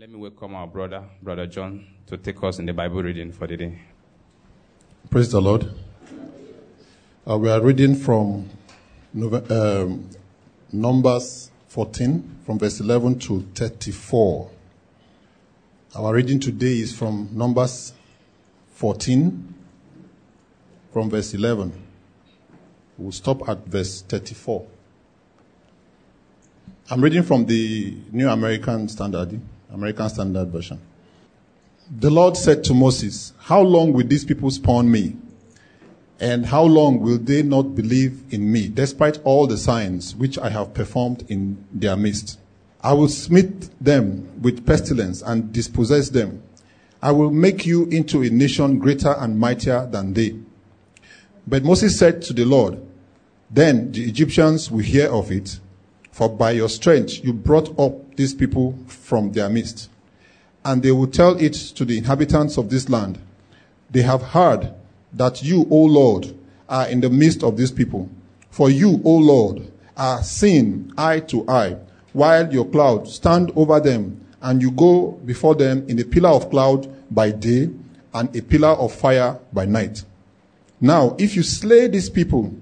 Let me welcome our brother, Brother John, to take us in the Bible reading for the day. Praise the Lord. Uh, we are reading from um, Numbers 14, from verse 11 to 34. Our reading today is from Numbers 14, from verse 11. We'll stop at verse 34. I'm reading from the New American Standard, American Standard Version. The Lord said to Moses, How long will these people spurn me? And how long will they not believe in me, despite all the signs which I have performed in their midst? I will smite them with pestilence and dispossess them. I will make you into a nation greater and mightier than they. But Moses said to the Lord, Then the Egyptians will hear of it, for by your strength you brought up these people from their midst. And they will tell it to the inhabitants of this land. They have heard that you, O Lord, are in the midst of these people. For you, O Lord, are seen eye to eye, while your cloud stand over them, and you go before them in a pillar of cloud by day and a pillar of fire by night. Now, if you slay these people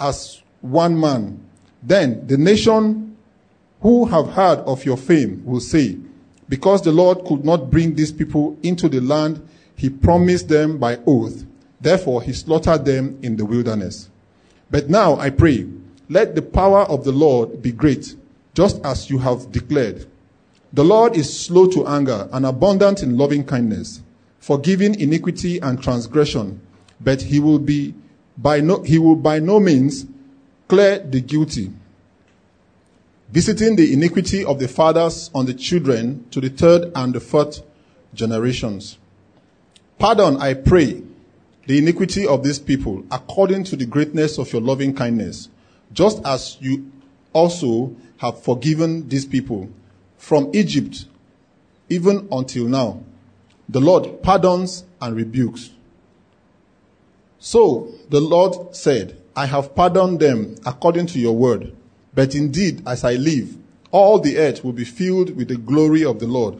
as one man, then the nation who have heard of your fame will say, because the Lord could not bring these people into the land he promised them by oath, therefore he slaughtered them in the wilderness. But now I pray, let the power of the Lord be great, just as you have declared. The Lord is slow to anger and abundant in loving kindness, forgiving iniquity and transgression, but he will be by no, he will by no means clear the guilty, visiting the iniquity of the fathers on the children to the third and the fourth generations. Pardon, I pray, the iniquity of these people according to the greatness of your loving kindness, just as you also have forgiven these people from Egypt even until now. The Lord pardons and rebukes. So the Lord said, I have pardoned them according to your word. But indeed, as I live, all the earth will be filled with the glory of the Lord.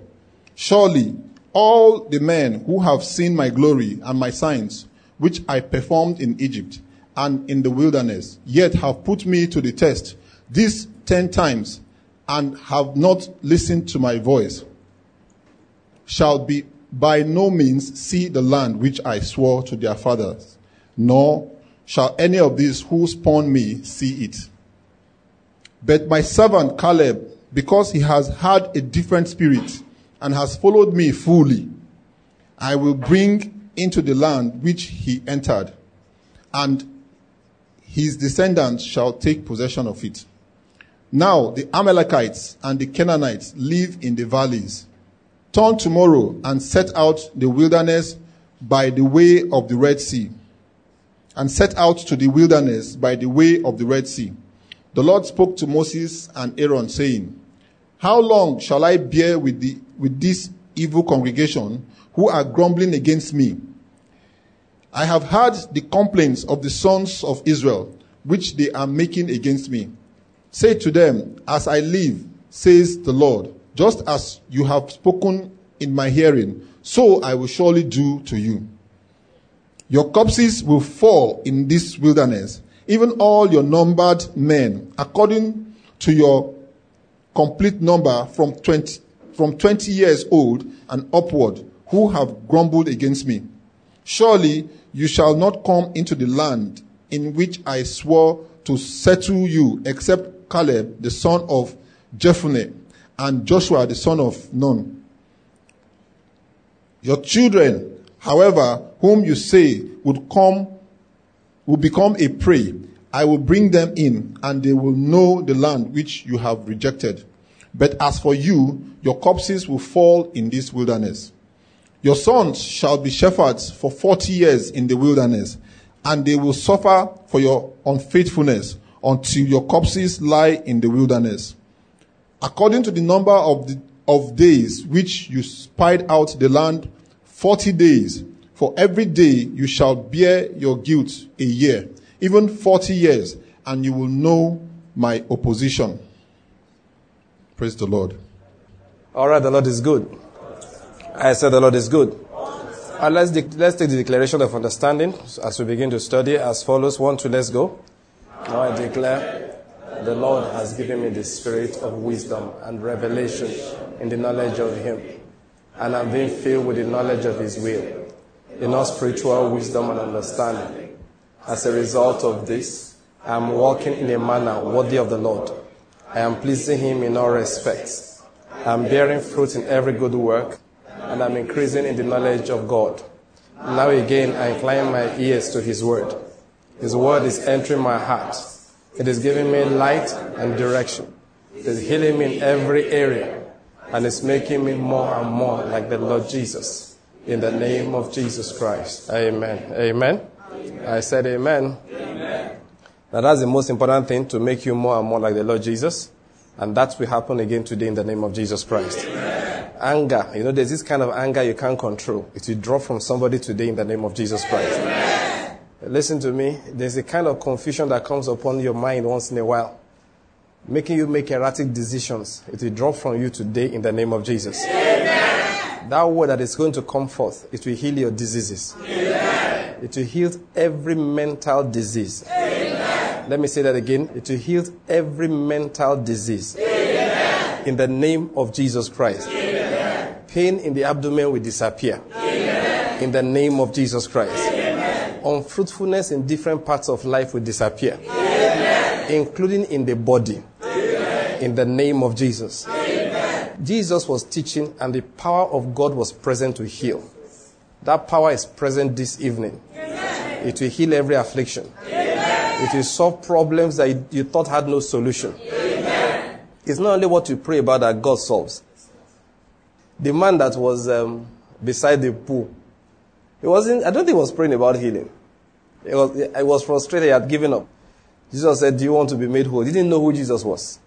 Surely, all the men who have seen my glory and my signs, which I performed in Egypt and in the wilderness, yet have put me to the test these ten times and have not listened to my voice, shall be by no means see the land which I swore to their fathers, nor shall any of these who spurn me see it. But my servant Caleb, because he has had a different spirit and has followed me fully, I will bring into the land which he entered, and his descendants shall take possession of it. Now the Amalekites and the Canaanites live in the valleys. Turn tomorrow and set out the wilderness by the way of the Red Sea, and set out to the wilderness by the way of the Red Sea. The Lord spoke to Moses and Aaron, saying, How long shall I bear with, the, with this evil congregation who are grumbling against me? I have heard the complaints of the sons of Israel, which they are making against me. Say to them, As I live, says the Lord, just as you have spoken in my hearing, so I will surely do to you. Your corpses will fall in this wilderness, even all your numbered men, according to your complete number from 20, from 20 years old and upward, who have grumbled against me. Surely you shall not come into the land in which I swore to settle you, except Caleb, the son of Jephunneh, and Joshua, the son of Nun. Your children, however, whom you say would come, will become a prey, I will bring them in, and they will know the land which you have rejected. But as for you, your corpses will fall in this wilderness. Your sons shall be shepherds for forty years in the wilderness, and they will suffer for your unfaithfulness until your corpses lie in the wilderness. According to the number of, the, of days which you spied out the land, forty days, for every day you shall bear your guilt a year, even forty years, and you will know my opposition. Praise the Lord. All right, the Lord is good. I said the Lord is good. Uh, let's, de- let's take the declaration of understanding as we begin to study as follows. One, two, let's go. Now I declare the Lord has given me the spirit of wisdom and revelation in the knowledge of Him. And I'm being filled with the knowledge of His will, enough spiritual wisdom and understanding. As a result of this, I am walking in a manner worthy of the Lord. I am pleasing Him in all respects. I am bearing fruit in every good work, and I'm increasing in the knowledge of God. Now again, I incline my ears to His word. His word is entering my heart. It is giving me light and direction. It is healing me in every area, and it's making me more and more like the Lord Jesus. In the name of Jesus Christ. Amen. Amen. I said amen. amen. Now that's the most important thing to make you more and more like the Lord Jesus. And that will happen again today in the name of Jesus Christ. Amen. Anger. You know, there's this kind of anger you can't control. It will drop from somebody today in the name of Jesus Christ. Amen. Listen to me. There's a kind of confusion that comes upon your mind once in a while, making you make erratic decisions. It will drop from you today in the name of Jesus. Amen. That word that is going to come forth, it will heal your diseases. Amen. It will heal every mental disease. Amen. Let me say that again. It will heal every mental disease. Amen. In the name of Jesus Christ. Amen. Pain in the abdomen will disappear. Amen. In the name of Jesus Christ. Amen. Unfruitfulness in different parts of life will disappear. Amen. Including in the body. Amen. In the name of Jesus. Amen. Jesus was teaching and the power of God was present to heal. That power is present this evening. Amen. It will heal every affliction. It will solve problems that you, you thought had no solution. Amen. It's not only what you pray about that God solves. The man that was um, beside the pool, he wasn't, I don't think he was praying about healing. He was, he was frustrated, he had given up. Jesus said, Do you want to be made whole? He didn't know who Jesus was.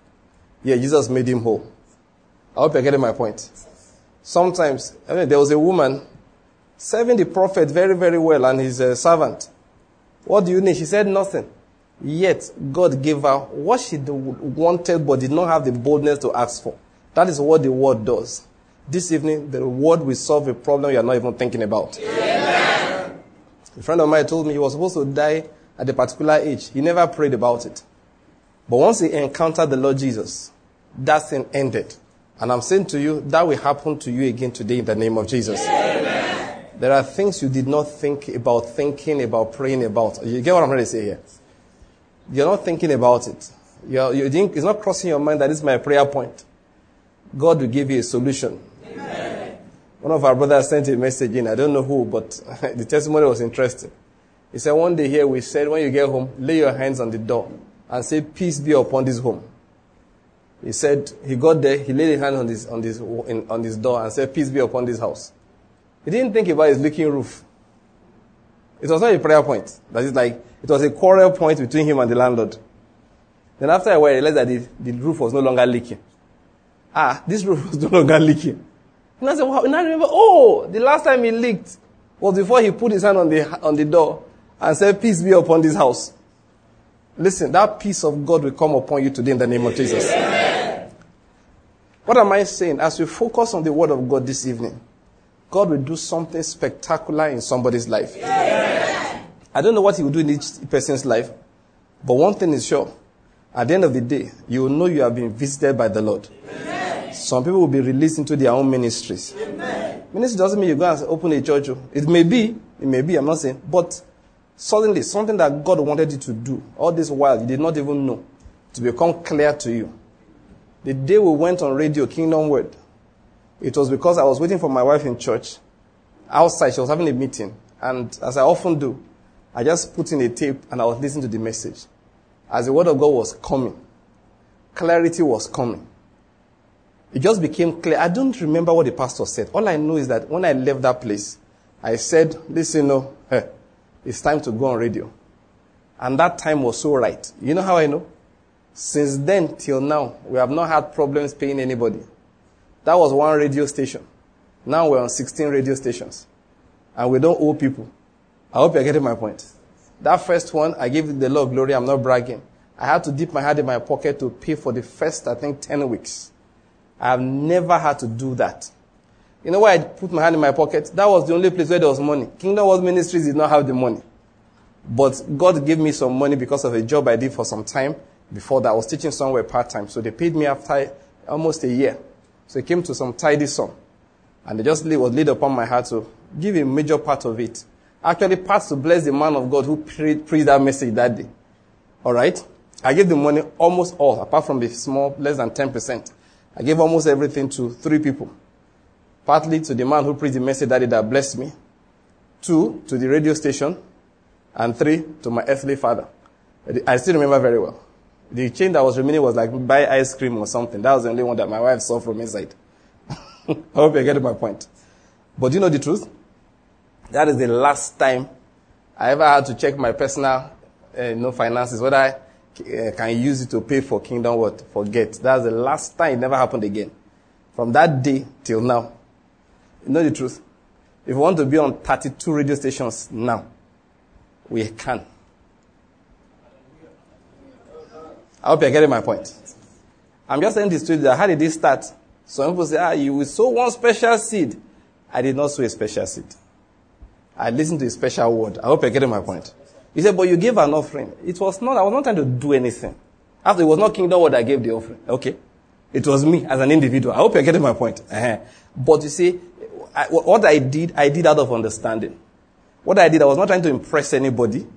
Yeah, Jesus made him whole. I hope you're getting my point. Sometimes, I mean, there was a woman serving the prophet very, very well and his uh, servant. What do you need? She said nothing. Yet, God gave her what she wanted but did not have the boldness to ask for. That is what the word does. This evening, the word will solve a problem you are not even thinking about. Amen. A friend of mine told me he was supposed to die at a particular age. He never prayed about it. But once he encountered the Lord Jesus, that thing ended. And I'm saying to you, that will happen to you again today in the name of Jesus. Amen. There are things you did not think about thinking about, praying about. You get what I'm trying to say here? You're not thinking about it. You're, you it's not crossing your mind that this is my prayer point. God will give you a solution. Amen. One of our brothers sent a message in. I don't know who, but the testimony was interesting. He said, one day here we said, when you get home, lay your hands on the door and say, peace be upon this home. He said, he got there, he laid his hand on this, on this, on this door and said, peace be upon this house. He didn't think about his leaking roof. It was not a prayer point. That is like, it was a quarrel point between him and the landlord. Then after a while, he realized that the, the roof was no longer leaking. Ah, this roof was no longer leaking. And I said, wow. And I remember, oh, the last time he leaked was before he put his hand on the, on the door and said, peace be upon this house. Listen, that peace of God will come upon you today in the name of Jesus. What am I saying? As we focus on the word of God this evening, God will do something spectacular in somebody's life. I don't know what he will do in each person's life, but one thing is sure. At the end of the day, you will know you have been visited by the Lord. Amen. Some people will be released into their own ministries. Amen. Ministry doesn't mean you go and open a church. Oh. It may be, it may be, I'm not saying, but suddenly something that God wanted you to do all this while you did not even know to become clear to you. The day we went on radio, Kingdom Word, it was because I was waiting for my wife in church. Outside, she was having a meeting. And as I often do, I just put in a tape and I was listening to the message. As the word of God was coming, clarity was coming. It just became clear. I don't remember what the pastor said. All I know is that when I left that place, I said, listen, no, it's time to go on radio. And that time was so right. You know how I know? Since then till now, we have not had problems paying anybody. That was one radio station. Now we're on 16 radio stations. And we don't owe people. I hope you're getting my point. That first one, I give the Lord glory. I'm not bragging. I had to dip my hand in my pocket to pay for the first, I think, 10 weeks. I have never had to do that. You know why I put my hand in my pocket? That was the only place where there was money. Kingdom Word Ministries did not have the money. But God gave me some money because of a job I did for some time before that. I was teaching somewhere part time. So they paid me after almost a year. So it came to some tidy sum. And it just was laid upon my heart to give a major part of it. Actually, part to bless the man of God who preached that message that day. All right? I gave the money almost all, apart from the small, less than 10%. I gave almost everything to three people. Partly to the man who preached the message that day that blessed me. Two, to the radio station. And three, to my earthly father. I still remember very well. The change that was remaining was like buy ice cream or something. That was the only one that my wife saw from inside. I hope you're getting my point. But do you know the truth? That is the last time I ever had to check my personal uh, you finances, whether I uh, can use it to pay for kingdom what? Forget. That's the last time. It never happened again. From that day till now. You know the truth? If we want to be on 32 radio stations now, we can. I hope you're getting my point. I'm just saying this to you that how did this start? Some people say, ah, you sow one special seed. I did not sow a special seed. I listened to a special word. I hope you're getting my point. He said, but you gave an offering. It was not, I was not trying to do anything. After it was not kingdom word I gave the offering. Okay. It was me as an individual. I hope you're getting my point. Uh-huh. But you see, I, what I did, I did out of understanding. What I did, I was not trying to impress anybody.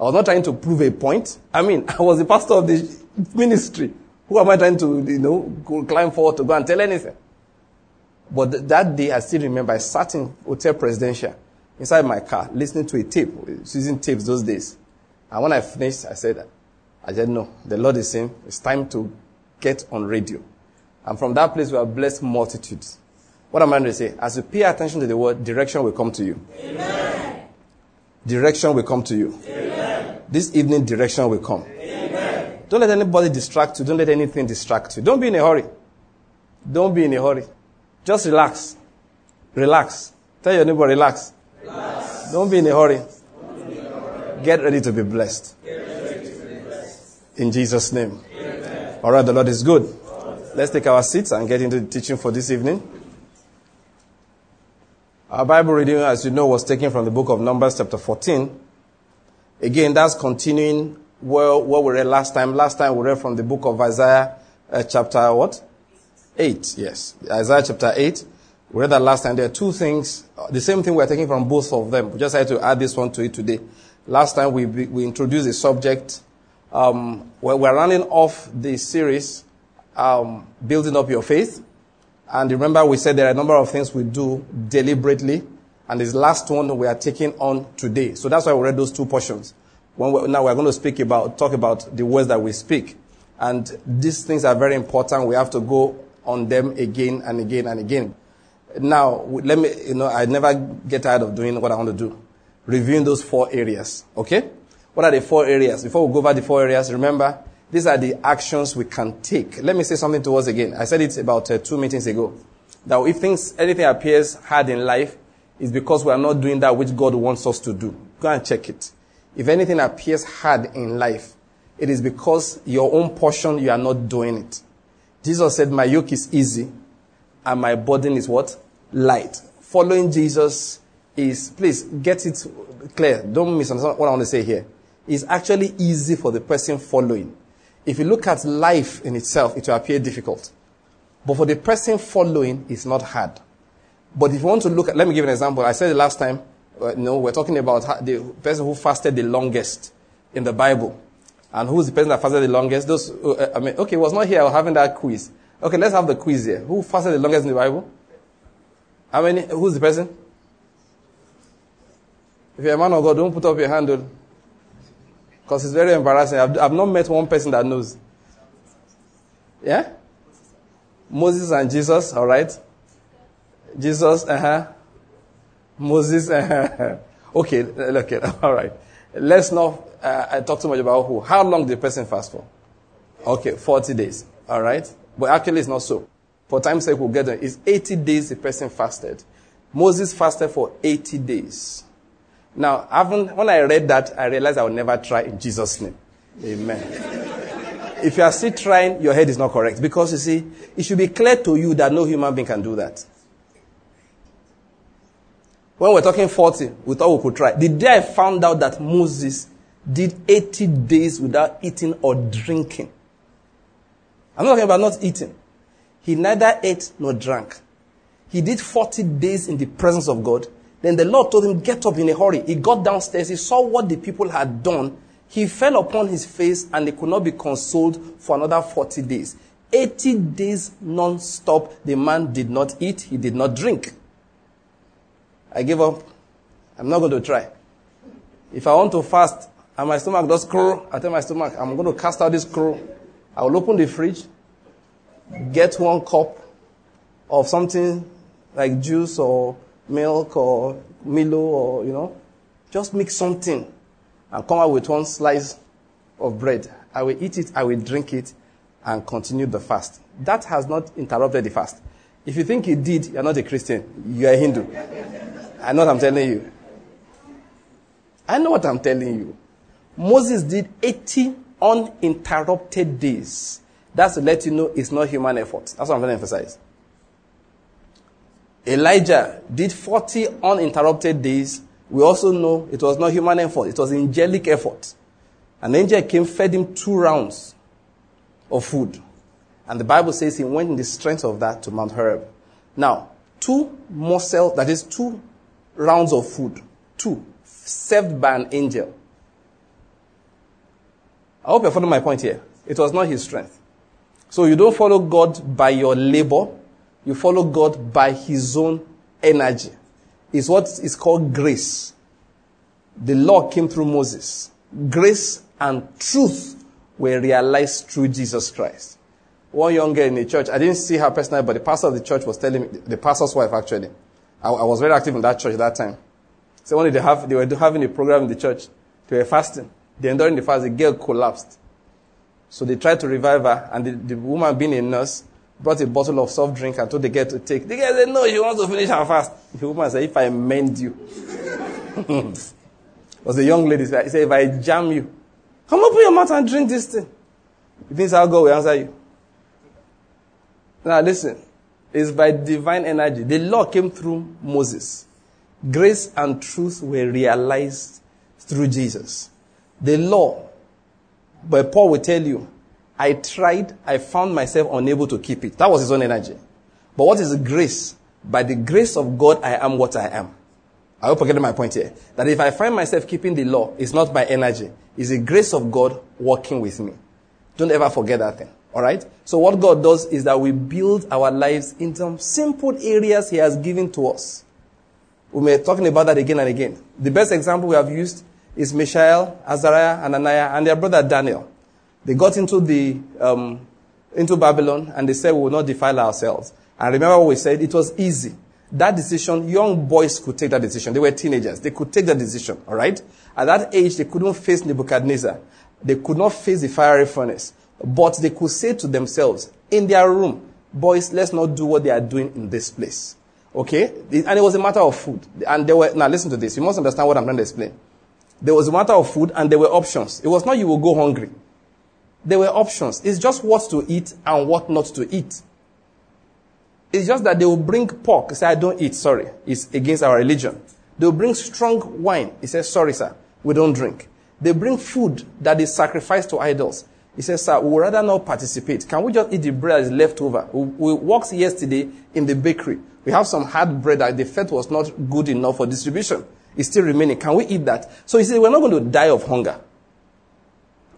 I was not trying to prove a point. I mean, I was the pastor of the ministry. Who am I trying to, you know, go climb forward to go and tell anything? But th- that day, I still remember I sat in Hotel Presidential inside my car listening to a tape, using tapes those days. And when I finished, I said, I said, no, the Lord is saying it's time to get on radio. And from that place, we have blessed multitudes. What am I going to say? As you pay attention to the word, direction will come to you. Amen. Direction will come to you. Amen. This evening, direction will come. Don't let anybody distract you. Don't let anything distract you. Don't be in a hurry. Don't be in a hurry. Just relax. Relax. Tell your neighbor, relax. relax. Don't be in a hurry. Get ready to be blessed. In Jesus' name. All right, the Lord is good. Let's take our seats and get into the teaching for this evening. Our Bible reading, as you know, was taken from the book of Numbers, chapter 14. Again, that's continuing where, what we read last time. Last time we read from the book of Isaiah, uh, chapter what? 8. Yes. Isaiah chapter 8. We read that last time. There are two things. Uh, the same thing we're taking from both of them. We just had to add this one to it today. Last time we, we introduced the subject. Um, we're running off the series, um, building up your faith. And remember, we said there are a number of things we do deliberately. And this last one we are taking on today. So that's why we read those two portions. We, now we're going to speak about, talk about the words that we speak. And these things are very important. We have to go on them again and again and again. Now, let me, you know, I never get tired of doing what I want to do. Reviewing those four areas. Okay? What are the four areas? Before we go over the four areas, remember, these are the actions we can take. Let me say something to us again. I said it about uh, two meetings ago. That if things, anything appears hard in life, it's because we are not doing that which God wants us to do. Go and check it. If anything appears hard in life, it is because your own portion, you are not doing it. Jesus said, my yoke is easy and my burden is what? Light. Following Jesus is, please get it clear. Don't misunderstand what I want to say here. It's actually easy for the person following. If you look at life in itself, it will appear difficult. But for the person following, it's not hard. But if you want to look at, let me give an example. I said the last time, uh, know, we're talking about the person who fasted the longest in the Bible. And who's the person that fasted the longest? Those, uh, I mean, okay, was not here. I was having that quiz. Okay, let's have the quiz here. Who fasted the longest in the Bible? How many? Who's the person? If you're a man of God, don't put up your hand. Because it's very embarrassing. I've, I've not met one person that knows. Yeah? Moses and Jesus, all right? Jesus, uh huh. Moses. Okay, okay, all right. Let's not uh, talk too much about who. How long did the person fast for? Okay, 40 days, all right? But actually, it's not so. For time's sake, we'll get there. It's 80 days the person fasted. Moses fasted for 80 days. Now, when I read that, I realized I would never try in Jesus' name. Amen. if you are still trying, your head is not correct. Because you see, it should be clear to you that no human being can do that. When we're talking 40, we thought we could try. The day I found out that Moses did 80 days without eating or drinking. I'm not talking about not eating. He neither ate nor drank. He did 40 days in the presence of God. Then the Lord told him, Get up in a hurry. He got downstairs. He saw what the people had done. He fell upon his face and he could not be consoled for another 40 days. 80 days non stop. The man did not eat. He did not drink. I give up. I'm not going to try. If I want to fast and my stomach does crow, I tell my stomach, I'm going to cast out this crow. I will open the fridge, get one cup of something like juice or milk or Milo or, you know, just mix something and come out with one slice of bread. I will eat it, I will drink it, and continue the fast. That has not interrupted the fast. If you think it did, you're not a Christian, you're a Hindu. I know what I'm telling you. I know what I'm telling you. Moses did 80 uninterrupted days. That's to let you know it's not human effort. That's what I'm going to emphasize. Elijah did 40 uninterrupted days. We also know it was not human effort, it was angelic effort. An angel came, fed him two rounds of food. And the Bible says he went in the strength of that to Mount Horeb. Now, two morsels, that is two rounds of food, two, served by an angel. I hope you're following my point here. It was not his strength. So you don't follow God by your labor, you follow God by his own energy. It's what is called grace. The law came through Moses. Grace and truth were realized through Jesus Christ. One young girl in the church, I didn't see her personally, but the pastor of the church was telling me, the pastor's wife actually, I, I was very active in that church that time. So when they, have, they were having a program in the church, they were fasting. Then during the fast, the girl collapsed. So they tried to revive her, and the, the woman, being a nurse, brought a bottle of soft drink and told the girl to take. The girl said, No, she wants to finish her fast. The woman said, If I mend you. was a young lady. Said, If I jam you, come open your mouth and drink this thing. Think how God will answer you? Now listen, it's by divine energy. The law came through Moses. Grace and truth were realized through Jesus. The law, but Paul will tell you, I tried, I found myself unable to keep it. That was his own energy. But what is grace? By the grace of God, I am what I am. I hope you're getting my point here. That if I find myself keeping the law, it's not by energy. It's the grace of God working with me. Don't ever forget that thing. Alright? So what God does is that we build our lives in some simple areas He has given to us. We may be talking about that again and again. The best example we have used is Mishael, Azariah, Ananiah, and their brother Daniel. They got into the um, into Babylon and they said we will not defile ourselves. And remember what we said? It was easy. That decision, young boys could take that decision. They were teenagers. They could take that decision. All right. At that age, they couldn't face Nebuchadnezzar. They could not face the fiery furnace. But they could say to themselves in their room, boys, let's not do what they are doing in this place. Okay? And it was a matter of food. And they were, now listen to this. You must understand what I'm trying to explain. There was a matter of food and there were options. It was not you will go hungry. There were options. It's just what to eat and what not to eat. It's just that they will bring pork. Said, I don't eat, sorry. It's against our religion. They will bring strong wine. He says, sorry, sir. We don't drink. They bring food that is sacrificed to idols. He says, sir, we would rather not participate. Can we just eat the bread that is left over? We, we walked yesterday in the bakery. We have some hard bread that the fat was not good enough for distribution. It's still remaining. Can we eat that? So he said, we're not going to die of hunger.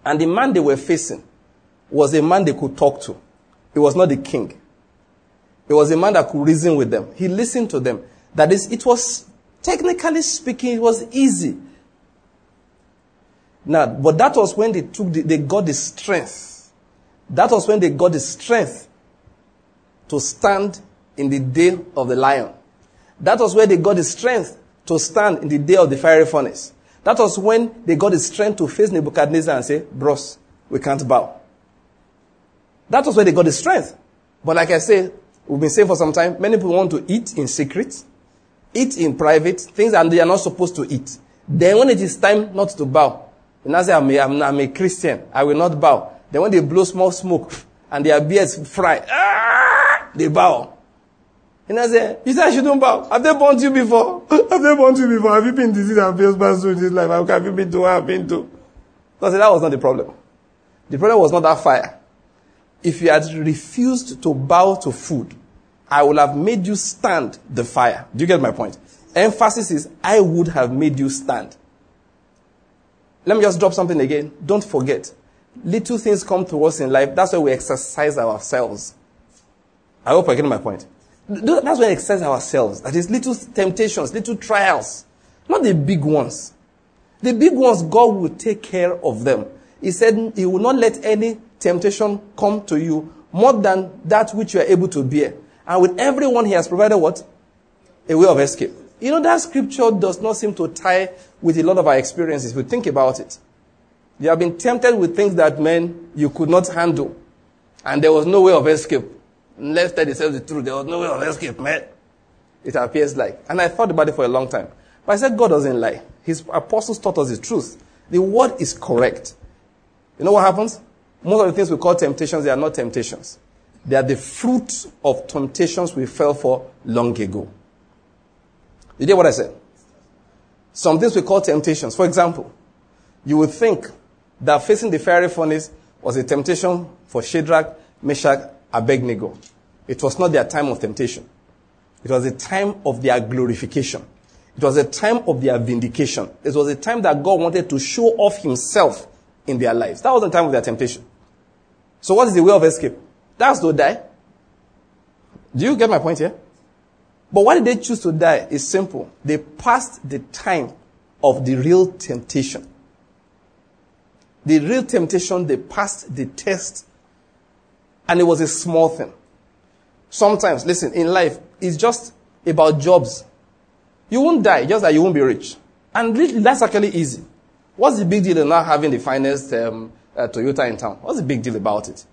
And the man they were facing was a man they could talk to. It was not the king. It was a man that could reason with them. He listened to them. That is, it was, technically speaking, it was easy. Now, but that was when they took, the, they got the strength. That was when they got the strength to stand in the day of the lion. That was where they got the strength to stand in the day of the fiery furnace. That was when they got the strength to face Nebuchadnezzar and say, bros, we can't bow. That was where they got the strength. But like I say, we've been saying for some time, many people want to eat in secret, eat in private, things that they are not supposed to eat. Then when it is time not to bow, and I say, I'm a, I'm, I'm a Christian, I will not bow. Then when they blow small smoke and their beards fry, ah, they bow. And I say, you said I shouldn't bow. Have they burnt you before? Have they burnt you before? Have you been diseased and failed past in this life? Have you been to what I've been to? So I said, that was not the problem. The problem was not that fire. If you had refused to bow to food, I would have made you stand the fire. Do you get my point? Emphasis is, I would have made you stand. Let me just drop something again. Don't forget. Little things come to us in life. That's why we exercise ourselves. I hope I get my point. That's why we exercise ourselves. That is little temptations, little trials. Not the big ones. The big ones, God will take care of them. He said he will not let any temptation come to you more than that which you are able to bear. And with everyone, he has provided what? A way of escape. You know, that scripture does not seem to tie with a lot of our experiences. if We think about it. You have been tempted with things that men you could not handle. And there was no way of escape. Let's tell the truth. There was no way of escape, man. It appears like. And I thought about it for a long time. But I said God doesn't lie. His apostles taught us the truth. The word is correct. You know what happens? Most of the things we call temptations, they are not temptations. They are the fruit of temptations we fell for long ago. You hear what I said? Some things we call temptations. For example, you would think that facing the fiery furnace was a temptation for Shadrach, Meshach, Abednego. It was not their time of temptation. It was a time of their glorification. It was a time of their vindication. It was a time that God wanted to show off himself in their lives. That was the time of their temptation. So what is the way of escape? That's to die. Do you get my point here? But why did they choose to die? It's simple. They passed the time of the real temptation. The real temptation, they passed the test. And it was a small thing. Sometimes, listen, in life, it's just about jobs. You won't die, just that you won't be rich. And that's actually easy. What's the big deal in not having the finest um, uh, Toyota in town? What's the big deal about it?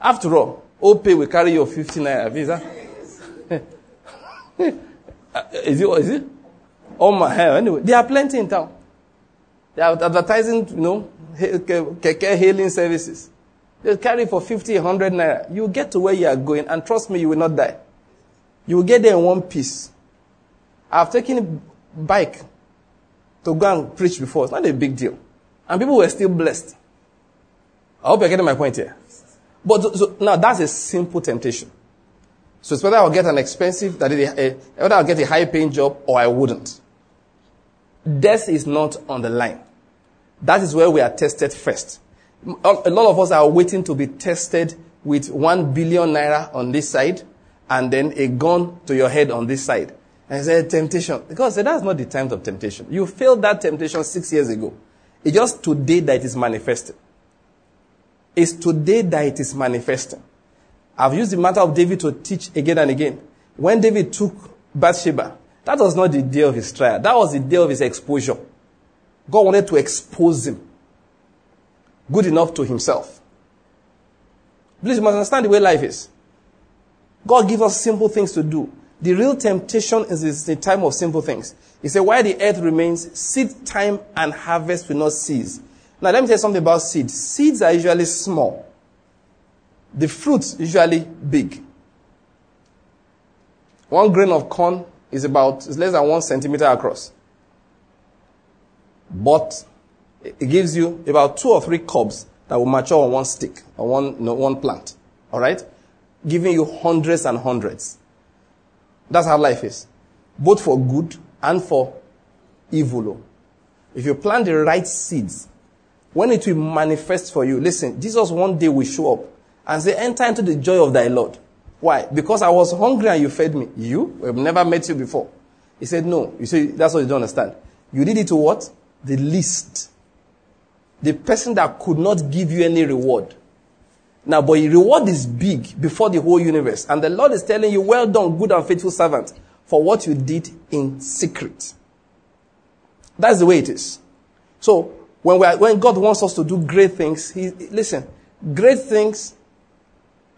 After all, OPay will carry your 50 naira visa. Uh, is it? Is it? Oh my hair. Anyway, there are plenty in town. They are advertising, you know, keke hailing services. They carry for 50, 100 naira. You get to where you are going, and trust me, you will not die. You will get there in one piece. I've taken a bike to go and preach before. It's not a big deal. And people were still blessed. I hope you're getting my point here. But so, now that's a simple temptation. So it's whether I'll get an expensive, that is, a, whether I'll get a high paying job or I wouldn't. Death is not on the line. That is where we are tested first. Um, a lot of us are waiting to be tested with one billion naira on this side and then a gun to your head on this side. And I said, temptation. Because that's not the time of temptation. You failed that temptation six years ago. It's just today that it is manifested. It's today that it is manifesting. I've used the matter of David to teach again and again. When David took Bathsheba, that was not the day of his trial. That was the day of his exposure. God wanted to expose him. Good enough to himself. Please, you must understand the way life is. God gives us simple things to do. The real temptation is the time of simple things. He said, while the earth remains, seed time and harvest will not cease. Now, let me tell you something about seeds. Seeds are usually small. The fruits usually big. One grain of corn is about is less than one centimeter across. But it gives you about two or three cobs that will mature on one stick or one, no, one plant. All right? Giving you hundreds and hundreds. That's how life is. Both for good and for evil. If you plant the right seeds, when it will manifest for you, listen, Jesus one day will show up and say, enter into the joy of thy Lord. Why? Because I was hungry and you fed me. You? I've never met you before. He said, no. You see, that's what you don't understand. You did it to what? The least. The person that could not give you any reward. Now, but your reward is big before the whole universe. And the Lord is telling you, well done, good and faithful servant, for what you did in secret. That's the way it is. So, when, we are, when God wants us to do great things, he, listen, great things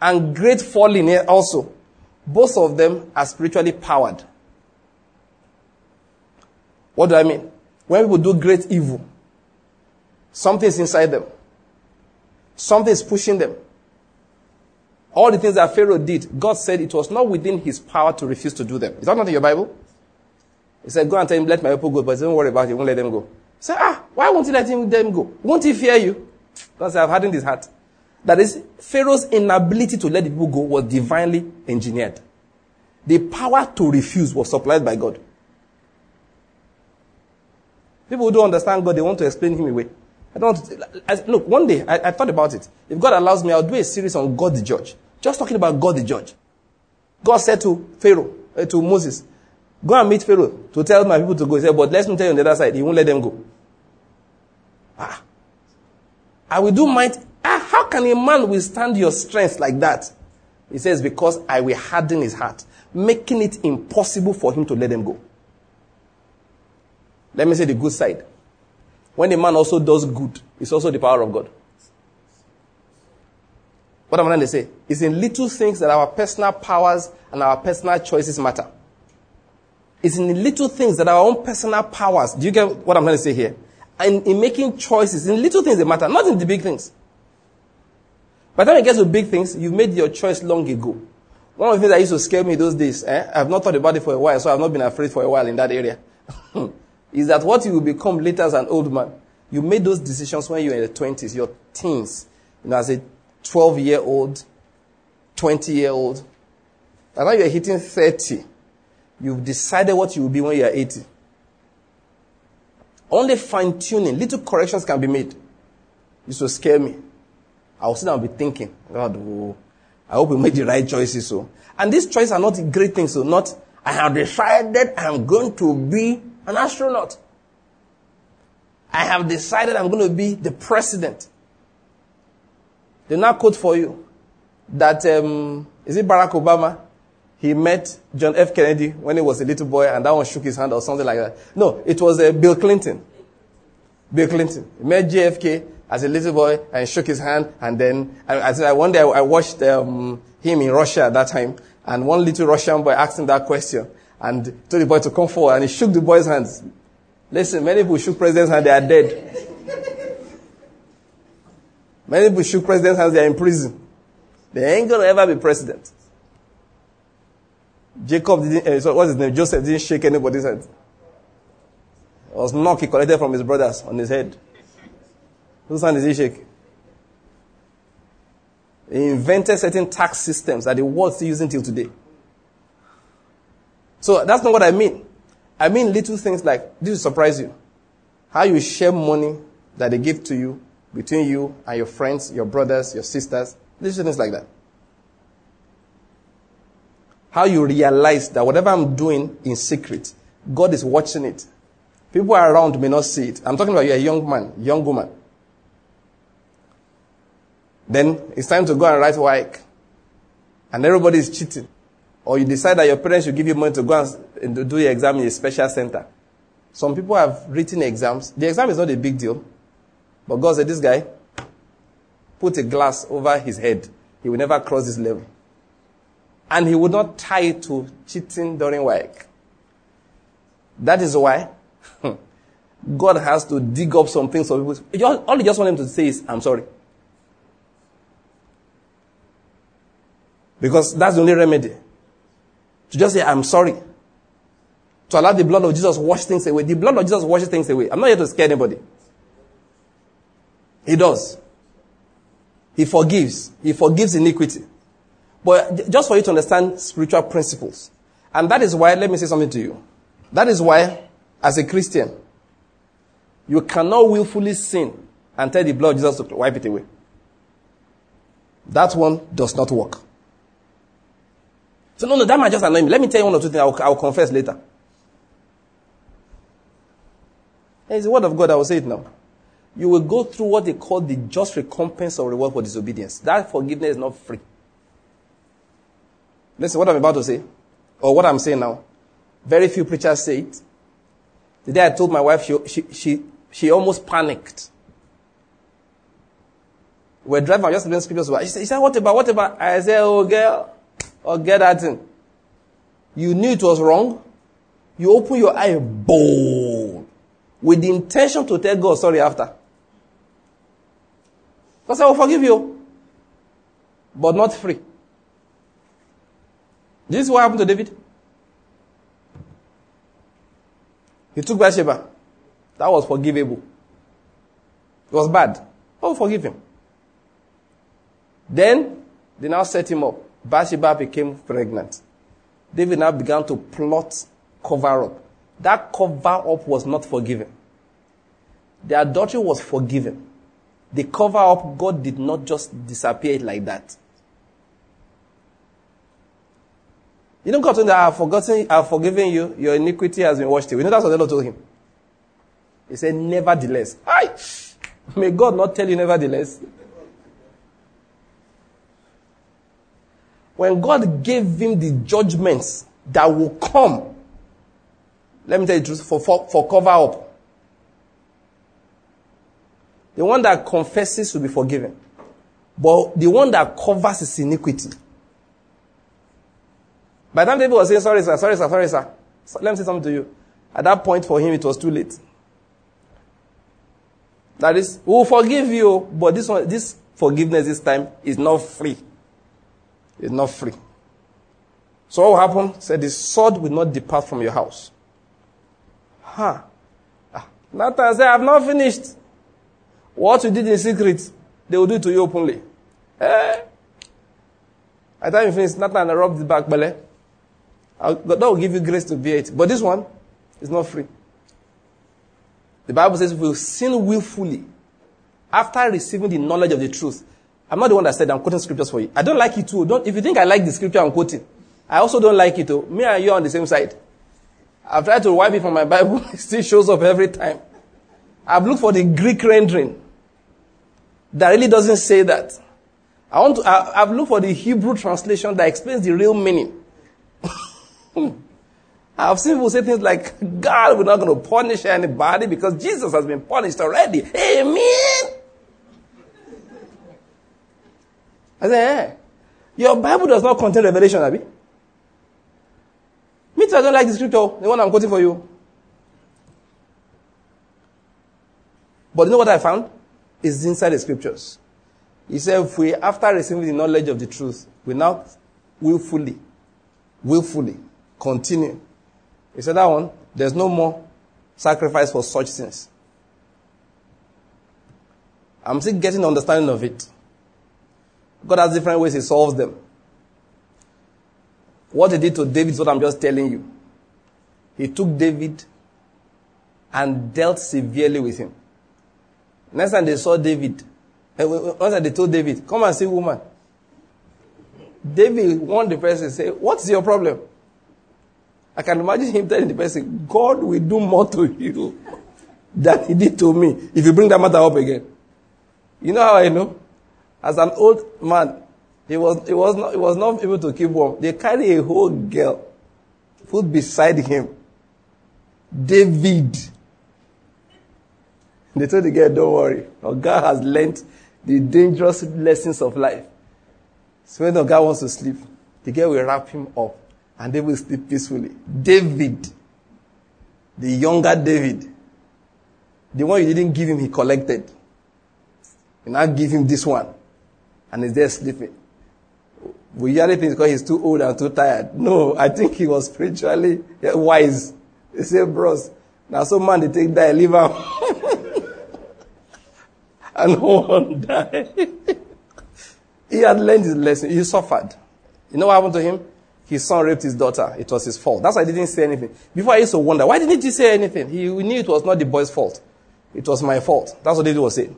and great falling also, both of them are spiritually powered. What do I mean? When people do great evil, something is inside them. Something is pushing them. All the things that Pharaoh did, God said it was not within his power to refuse to do them. Is that not in your Bible? He said, Go and tell him, let my people go, but don't worry about it, he won't let them go. Said, Ah, why won't he let him, them go? Won't he fear you? God said, I've hardened his heart. That is, Pharaoh's inability to let the people go was divinely engineered. The power to refuse was supplied by God. People who don't understand God, they want to explain him away. I don't want to, look, one day I, I, thought about it. If God allows me, I'll do a series on God the judge. Just talking about God the judge. God said to Pharaoh, uh, to Moses, go and meet Pharaoh to tell my people to go. He said, but let me tell you on the other side, he won't let them go. Ah. I will do might. Ah, how can a man withstand your strength like that? He says, because I will harden his heart, making it impossible for him to let them go. Let me say the good side. When a man also does good, it's also the power of God. What am I trying to say? It's in little things that our personal powers and our personal choices matter. It's in the little things that our own personal powers. Do you get what I'm trying to say here? And in making choices, in little things that matter, not in the big things. By the time it gets to big things, you've made your choice long ago. One of the things that used to scare me those days, eh, I've not thought about it for a while, so I've not been afraid for a while in that area. is that what you will become later as an old man. You made those decisions when you were in the 20s, your teens, you know, as a 12 year old, 20 year old. And now you're hitting 30. You've decided what you will be when you're 80. Only fine tuning, little corrections can be made. This will scare me. I will sit down and be thinking, God, oh, I hope we made the right choices. So, and these choices are not great things. So, not I have decided I'm going to be an astronaut. I have decided I'm going to be the president. They now quote for you that, um, is it Barack Obama? He met John F. Kennedy when he was a little boy and that one shook his hand or something like that. No, it was uh, Bill Clinton. Bill Clinton. He met JFK as a little boy and shook his hand and then, I, I, one day I watched um, him in Russia at that time and one little Russian boy asked him that question and told the boy to come forward and he shook the boy's hands. Listen, many people shook president's hands, they are dead. many people shook president's hands, they are in prison. They ain't gonna ever be president. Jacob didn't, uh, what's his name? Joseph didn't shake anybody's hand. It was knock he collected from his brothers on his head. Whose hand did he shake? He invented certain tax systems that the world still using till today. So that's not what I mean. I mean little things like this will surprise you. How you share money that they give to you between you and your friends, your brothers, your sisters, little things like that. How you realize that whatever I'm doing in secret, God is watching it. People around may not see it. I'm talking about you're a young man, young woman. Then it's time to go and write WAEC. And everybody is cheating. Or you decide that your parents should give you money to go and eh, do your exam in a special center. Some people have written exams. The exam is not a big deal. But God said, this guy, put a glass over his head. He will never cross this level. And he would not tie to cheating during work. That is why God has to dig up some things for people. All you just want him to say is, I'm sorry. Because that's the only remedy. To just say, I'm sorry. To allow the blood of Jesus wash things away. The blood of Jesus washes things away. I'm not here to scare anybody. He does. He forgives. He forgives iniquity. But just for you to understand spiritual principles. And that is why, let me say something to you. That is why, as a Christian, you cannot willfully sin and tell the blood of Jesus to wipe it away. That one does not work. So no, no, that might just annoy me. Let me tell you one or two things. I'll, I'll confess later. it's the word of God. I will say it now. You will go through what they call the just recompense or reward for disobedience. That forgiveness is not free. Listen, what I'm about to say, or what I'm saying now. Very few preachers say it. The day I told my wife, she, she, she, she almost panicked. We're driving, I just scriptures. She said, what about, what about? I said, oh girl, or get that thing. You knew it was wrong. You open your eye bold with the intention to tell God sorry after. Said, I will forgive you, but not free. This is what happened to David. He took Bathsheba. That was forgivable. It was bad. I will forgive him. Then they now set him up. Bathsheba became pregnant. David now began to plot cover up. That cover up was not forgiven. The adultery was forgiven. The cover up, God did not just disappear like that. You know, God told him that I have forgotten, I have forgiven you, your iniquity has been washed away. You know, that's what the Lord told him. He said, nevertheless. Hi! May God not tell you nevertheless. When God gave him the judgments that will come, let me tell you the truth, for, for, for cover up. The one that confesses will be forgiven. But the one that covers his iniquity. By the time David was saying, sorry sir, sorry sir, sorry sir. Let me say something to you. At that point for him, it was too late. That is, we will forgive you, but this one, this forgiveness this time is not free. It's not free. So what happened? Said the sword will not depart from your house. Huh. Ah. Nathan said, I have not finished. What you did in secret, they will do to you openly. Eh? By the time you finish, Nathan rubbed the back belly. God will give you grace to bear it. But this one is not free. The Bible says we sin willfully after receiving the knowledge of the truth. I'm not the one that said I'm quoting scriptures for you. I don't like it too. Don't, if you think I like the scripture I'm quoting, I also don't like it too. Me and you are on the same side. I've tried to wipe it from my Bible. It still shows up every time. I've looked for the Greek rendering that really doesn't say that. I want to, I, I've looked for the Hebrew translation that explains the real meaning. I've seen people say things like, God, we're not going to punish anybody because Jesus has been punished already. Amen. I said, eh, your Bible does not contain revelation, Abby. Me too, I don't like the scripture, the one I'm quoting for you. But you know what I found? It's inside the scriptures. He said, if we, after receiving the knowledge of the truth, we now willfully, willfully continue he said, That one, there's no more sacrifice for such sins. I'm still getting understanding of it. God has different ways He solves them. What He did to David is what I'm just telling you. He took David and dealt severely with him. Next time they saw David, eh, once they told David, Come and see woman. David warned the person, say, What's your problem? I can imagine him telling the person, God will do more to you than he did to me if you bring that matter up again. You know how I know? As an old man, he was, he was, not, he was not able to keep warm. They carry a whole girl, put beside him. David. They told the girl, don't worry. God has learned the dangerous lessons of life. So when guy wants to sleep, the girl will wrap him up and they will sleep peacefully. David, the younger David, the one you didn't give him, he collected. You now give him this one, and he's there sleeping. We usually think because he's too old and too tired. No, I think he was spiritually eh, wise. They say, bros, now some man they take that, leave him. and no one die. he had learned his lesson. He suffered. You know what happened to him? his son raped his daughter. It was his fault. That's why I didn't say anything. Before I used to wonder, why didn't he say anything? He knew it was not the boy's fault. It was my fault. That's what David was saying.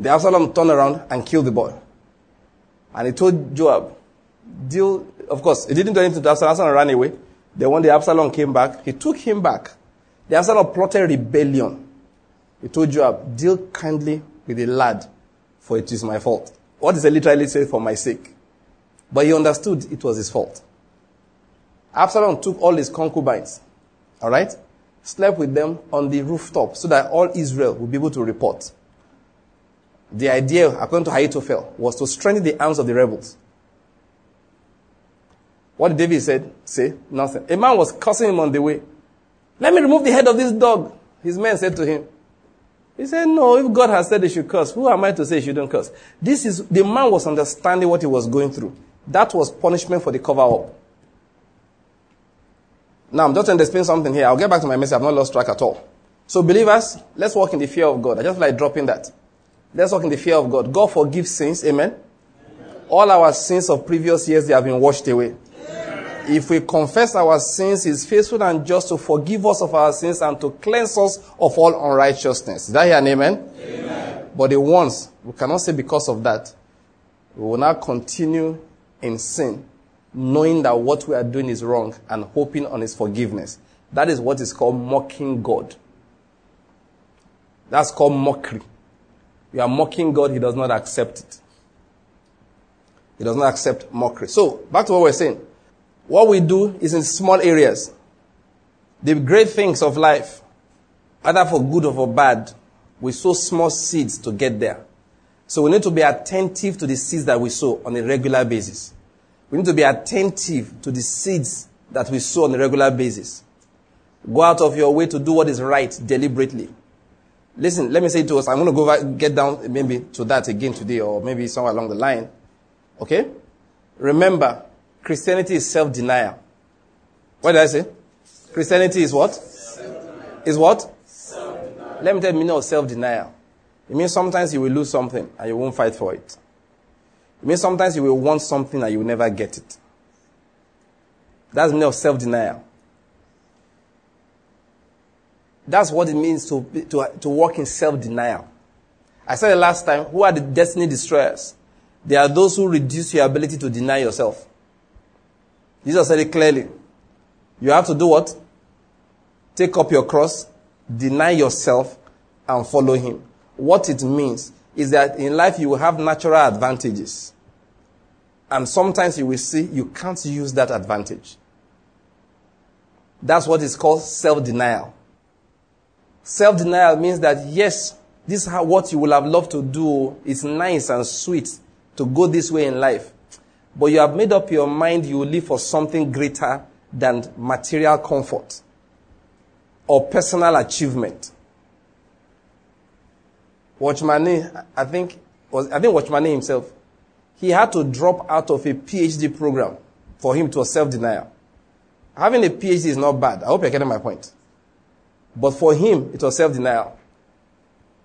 The Absalom turned around and killed the boy. And he told Joab, deal, of course, he didn't do anything to Absalom. Absalom ran away. Then when the Absalom came back, he took him back. The Absalom plotted rebellion. He told Joab, deal kindly with the lad, for it is my fault. What is it literally said for my sake? But he understood it was his fault. Absalom took all his concubines, all right, slept with them on the rooftop so that all Israel would be able to report. The idea, according to Ahithophel, was to strengthen the arms of the rebels. What did David said? Say nothing. A man was cursing him on the way. Let me remove the head of this dog. His men said to him, He said, No, if God has said they should curse, who am I to say you shouldn't curse? This is, the man was understanding what he was going through. That was punishment for the cover up. Now, I'm just going to explain something here. I'll get back to my message. I've not lost track at all. So, believers, let's walk in the fear of God. I just like dropping that. Let's walk in the fear of God. God forgives sins. Amen. Amen. All our sins of previous years, they have been washed away. Amen. If we confess our sins, He's faithful and just to forgive us of our sins and to cleanse us of all unrighteousness. Is that here an amen? amen? But the ones, we cannot say because of that, we will not continue in sin knowing that what we are doing is wrong and hoping on his forgiveness. That is what is called mocking God. That's called mockery. You are mocking God, he does not accept it. He does not accept mockery. So, back to what we're saying. What we do is in small areas. The great things of life, either for good or for bad, we sow small seeds to get there. So we need to be attentive to the seeds that we sow on a regular basis. We need to be attentive to the seeds that we sow on a regular basis. Go out of your way to do what is right deliberately. Listen, let me say to us, I'm going to go back, get down maybe to that again today or maybe somewhere along the line. Okay? Remember, Christianity is self-denial. What did I say? Christianity is what? Is what? Let me tell you meaning of self-denial. It means sometimes you will lose something and you won't fight for it. It means sometimes you will want something and you will never get it. That's the meaning of self denial. That's what it means to, to, to work in self denial. I said it last time who are the destiny destroyers? They are those who reduce your ability to deny yourself. Jesus said it clearly. You have to do what? Take up your cross, deny yourself, and follow him. What it means is that in life you will have natural advantages. And sometimes you will see you can't use that advantage. That's what is called self-denial. Self-denial means that yes, this is what you will have loved to do. It's nice and sweet to go this way in life. But you have made up your mind you will live for something greater than material comfort or personal achievement. Watchman I think, was, I think Watchman himself, he had to drop out of a PhD program for him to self-denial. Having a PhD is not bad. I hope you're getting my point. But for him, it was self-denial.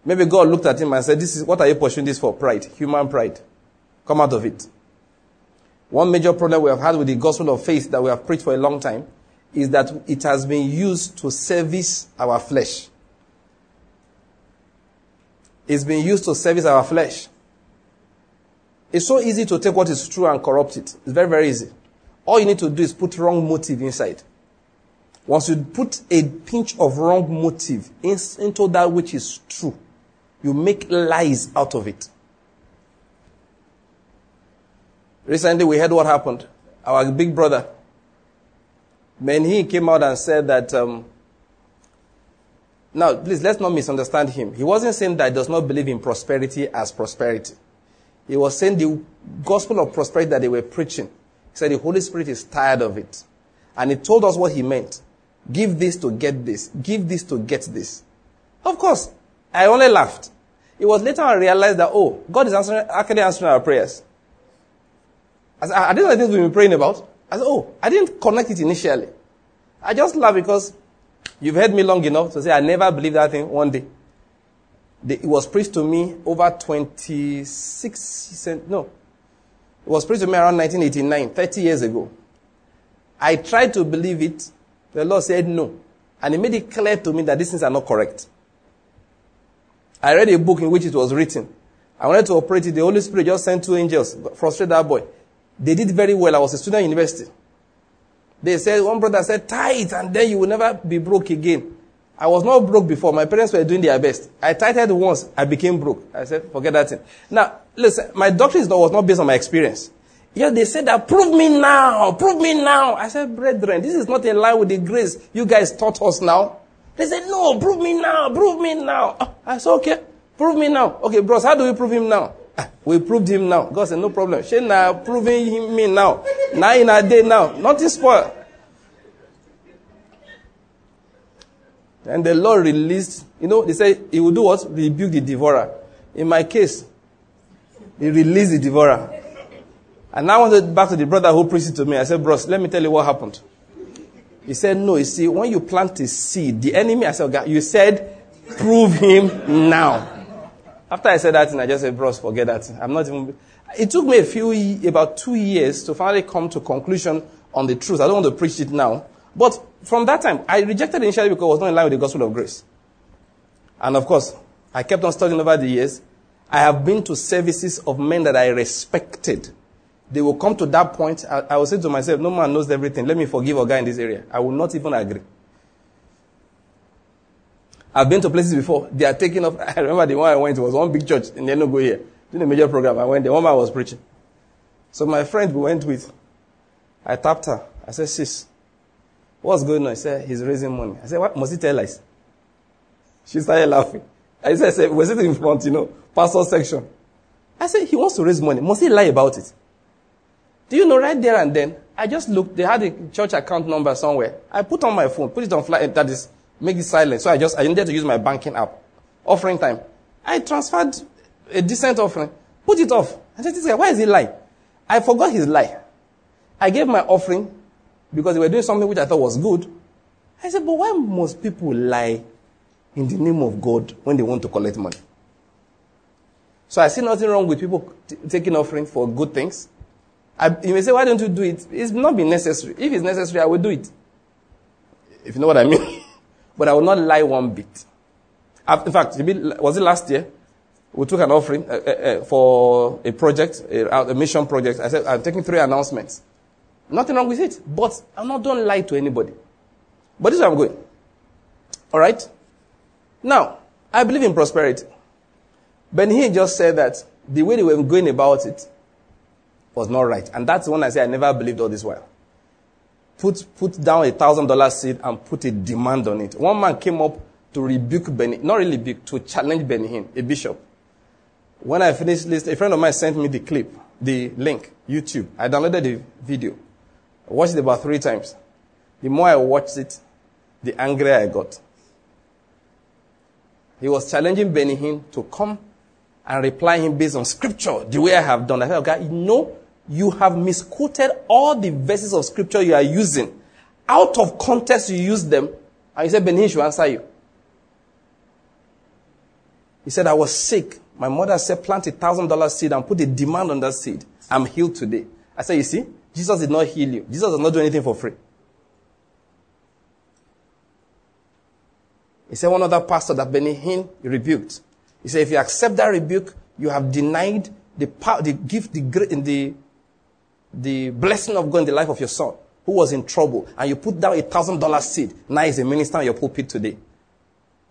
Maybe God looked at him and said, this is, what are you pursuing this for? Pride. Human pride. Come out of it. One major problem we have had with the gospel of faith that we have preached for a long time is that it has been used to service our flesh It's been used to service our flesh. It's so easy to take what is true and corrupt it. It's very, very easy. All you need to do is put wrong motive inside. Once you put a pinch of wrong motive in, into that which is true, you make lies out of it. Recently, we heard what happened. Our big brother, when he came out and said that um, now, please, let's not misunderstand him. He wasn't saying that he does not believe in prosperity as prosperity. He was saying the gospel of prosperity that they were preaching. He said the Holy Spirit is tired of it. And he told us what he meant. Give this to get this. Give this to get this. Of course, I only laughed. It was later I realized that, oh, God is answering, actually answering our prayers. I, said, I didn't know things we've been praying about. I said, oh, I didn't connect it initially. I just laughed because You've heard me long enough to say I never believed that thing one day. it was preached to me over 26, no. It was preached to me around 1989, 30 years ago. I tried to believe it. The Lord said no. And He made it clear to me that these things are not correct. I read a book in which it was written. I wanted to operate it. The Holy Spirit just sent two angels, frustrate that boy. They did very well. I was a student in university. They said, one brother said, tithe and then you will never be broke again. I was not broke before. My parents were doing their best. I tithed once. I became broke. I said, forget that thing. Now, listen, my doctrine was not based on my experience. Yeah, they said that, prove me now, prove me now. I said, brethren, this is not in line with the grace you guys taught us now. They said, no, prove me now, prove me now. Ah, I said, okay, prove me now. Okay, bros, how do we prove him now? Ah, we proved him now. God said, no problem. She now proving him me now. Now in a day now. Nothing spoil. And the Lord released, you know, they said, he will do what? Rebuke the devourer. In my case, he released the devourer. And now I went back to the brother who preached it to me. I said, bros, let me tell you what happened. He said, no, you see, when you plant a seed, the enemy, I said, God, you said, prove him now. After I said that, and I just said, bros, forget that. I'm not even, it took me a few, about two years to finally come to conclusion on the truth. I don't want to preach it now. But from that time, I rejected it initially because it was not in line with the gospel of grace. And of course, I kept on studying over the years. I have been to services of men that I respected. They will come to that point. I, I will say to myself, no man knows everything. Let me forgive a guy in this area. I will not even agree. I've been to places before. They are taking off. I remember the one I went to was one big church in Enugu here. Doing a major program. I went there. One man was preaching. So my friend we went with, I tapped her. I said, sis, what's going on? He said, he's raising money. I said, what? Must he tell lies? She started laughing. I said, I said we're sitting in front, you know, pastor section. I said, he wants to raise money. Must he lie about it? Do you know right there and then, I just looked, they had a church account number somewhere. I put on my phone, put it on flight, eh, that is, make it silent. So I just, I needed to use my banking app. Offering time. I transferred a decent offering, put it off. I said, this guy, why is he lying? I forgot his lie. I gave my offering because they were doing something which I thought was good. I said, but why must people lie in the name of God when they want to collect money? So I see nothing wrong with people t- taking offering for good things. I, you may say, why don't you do it? It's not been necessary. If it's necessary, I will do it. If you know what I mean. but I will not lie one bit. In fact, was it last year? We took an offering uh, uh, uh, for a project, a, a, mission project. I said, I'm taking three announcements. Nothing wrong with it. But I'm not, don't lie to anybody. But this is where I'm going. Alright? Now, I believe in prosperity. Benny just said that the way they were going about it was not right. And that's when I say I never believed all this while. Put, put down a thousand dollar seed and put a demand on it. One man came up to rebuke Benny, not really rebuke, to challenge Benny Hinn, a bishop. When I finished this, a friend of mine sent me the clip, the link, YouTube. I downloaded the video. I watched it about three times. The more I watched it, the angrier I got. He was challenging Benny Hinn to come and reply him based on scripture, the way I have done. I said, okay, you know, you have misquoted all the verses of scripture you are using. Out of context, you use them. And he said, Benny Hinn should answer you. He said, I was sick. My mother said, plant a thousand dollar seed and put a demand on that seed. I'm healed today. I said, you see, Jesus did not heal you. Jesus does not do anything for free. He said one other pastor that Benny Hinn rebuked. He said, if you accept that rebuke, you have denied the power, the gift, the, in the, the blessing of God in the life of your son who was in trouble. And you put down a thousand dollar seed. Now he's a minister in your pulpit today.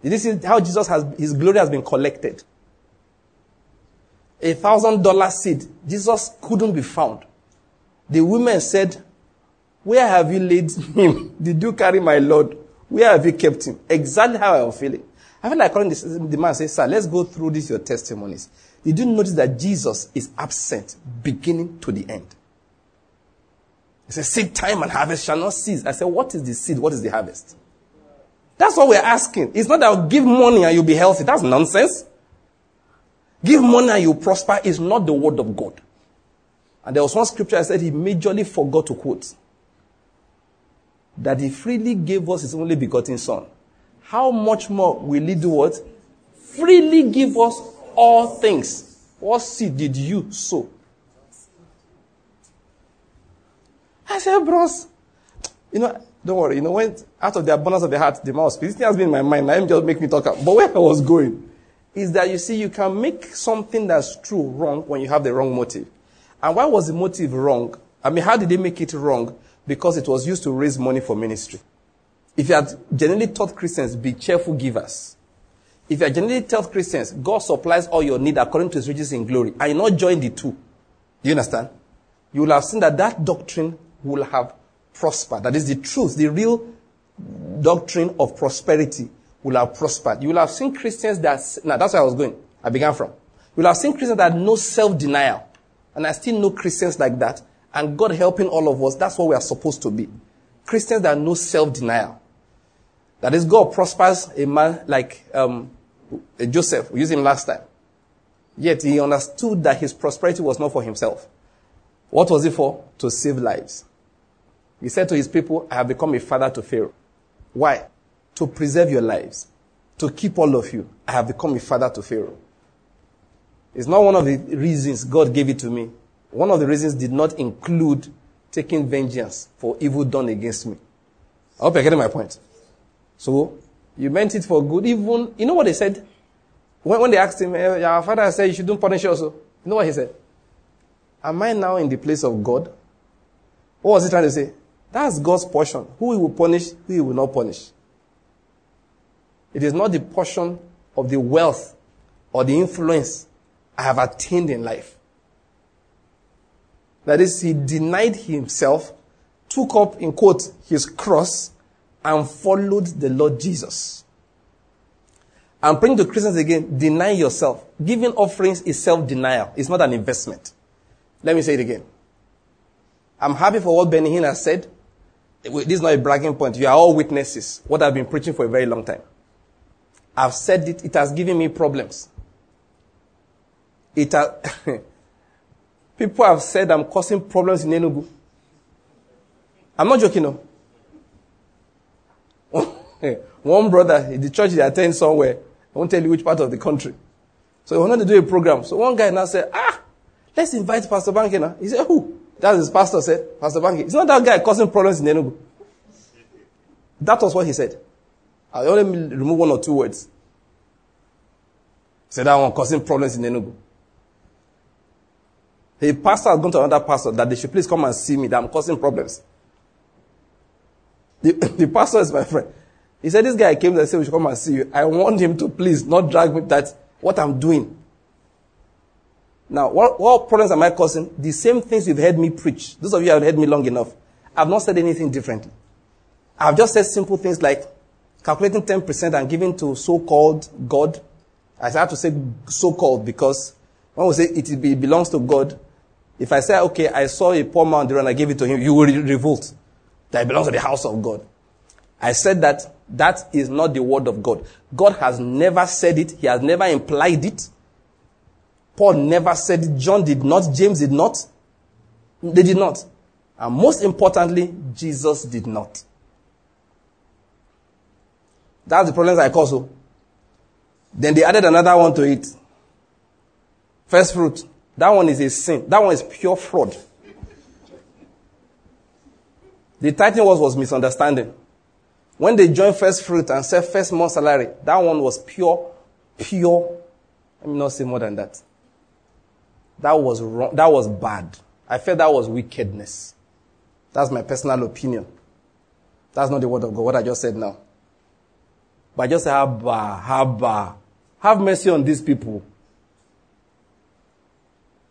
This is how Jesus has, his glory has been collected. A thousand dollar seed. Jesus couldn't be found. The women said, Where have you laid him? Did you carry my Lord? Where have you kept him? Exactly how I was feeling. I feel like calling this, the man say, Sir, let's go through these your testimonies. Did you notice that Jesus is absent beginning to the end? He said, Seed time and harvest shall not cease. I said, What is the seed? What is the harvest? That's what we're asking. It's not that I'll give money and you'll be healthy. That's nonsense. Give money and you'll prosper is not the word of God. And there was one scripture I said he majorly forgot to quote. That he freely gave us his only begotten son. How much more will he do what? Freely give us all things. What seed did you sow? I said, bros, you know, don't worry. You know, when out of the abundance of the heart, the mouth speaks. This has been in my mind. Let him just make me talk. But where I was going is that you see, you can make something that's true wrong when you have the wrong motive. And why was the motive wrong? I mean, how did they make it wrong? Because it was used to raise money for ministry. If you had generally taught Christians, be cheerful givers. If you had generally taught Christians, God supplies all your need according to his riches in glory, and you not join the two. Do you understand? You will have seen that that doctrine will have prospered. That is the truth, the real doctrine of prosperity will have prospered. You will have seen Christians that, now that's where I was going. I began from. You will have seen Christians that know self-denial. And I still know Christians like that. And God helping all of us, that's what we are supposed to be. Christians that know self-denial. That is, God prospers a man like um, Joseph. We used him last time. Yet he understood that his prosperity was not for himself. What was it for? To save lives. He said to his people, I have become a father to Pharaoh. Why? To preserve your lives. To keep all of you. I have become a father to Pharaoh. It's not one of the reasons God gave it to me. One of the reasons did not include taking vengeance for evil done against me. I hope you're getting my point. So, you meant it for good. Even, you know what they said? When, when they asked him, eh, our father said you shouldn't punish also. You know what he said? Am I now in the place of God? What was he trying to say? That's God's portion. Who he will punish, who he will not punish. It is not the portion of the wealth or the influence I have attained in life. That is, he denied himself, took up, in quote, his cross, and followed the Lord Jesus. I'm praying to Christians again, deny yourself. Giving offerings is self-denial. It's not an investment. Let me say it again. I'm happy for what Benny Hinn has said. This is not a bragging point. You are all witnesses. What I've been preaching for a very long time. I've said it. It has given me problems. It has, people have said I'm causing problems in Enugu. I'm not joking, no. One brother, in the church he attends somewhere, I won't tell you which part of the country. So he wanted to do a program. So one guy now said, ah, let's invite Pastor Banky now. He said, who? That's his pastor said, Pastor Banky. It's not that guy causing problems in Enugu. That was what he said. I only remove one or two words. He said that one causing problems in Enugu. The pastor has gone to another pastor that they should please come and see me that I'm causing problems. The, the pastor is my friend. He said, this guy came and said, we should come and see you. I want him to please not drag me that, what I'm doing. Now, what, what problems am I causing? The same things you've heard me preach. Those of you who have heard me long enough. I've not said anything differently. I've just said simple things like calculating 10% and giving to so-called God. I have to say so-called because when we say it belongs to God, if I say, okay, I saw a poor man and I gave it to him, you will revolt. That it belongs to the house of God. I said that that is not the word of God. God has never said it. He has never implied it. Paul never said it. John did not. James did not. They did not. And most importantly, Jesus did not. That's the problems I cause. So. Then they added another one to it. First fruit. That one is a sin. That one is pure fraud. The title was, was misunderstanding. When they joined first fruit and said first month salary, that one was pure, pure. Let me not say more than that. That was wrong. That was bad. I felt that was wickedness. That's my personal opinion. That's not the word of God, what I just said now. But I just say, Abba, Abba, have mercy on these people.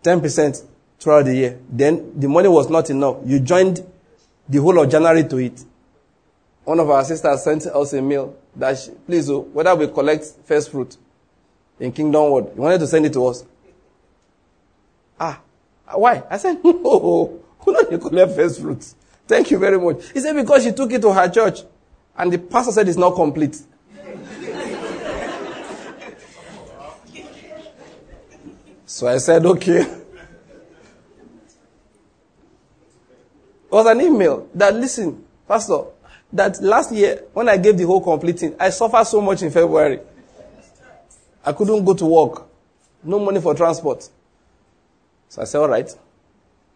10% throughout the year. Then the money was not enough. You joined the whole of January to it. One of our sisters sent us a mail that she, please, oh, whether we collect first fruit in Kingdom Word, you wanted to send it to us. Ah, why? I said, no, who not you collect first fruits? Thank you very much. He said because she took it to her church and the pastor said it's not complete. So I said, okay. It was an email that, listen, Pastor, that last year, when I gave the whole completing, I suffered so much in February. I couldn't go to work. No money for transport. So I said, all right. This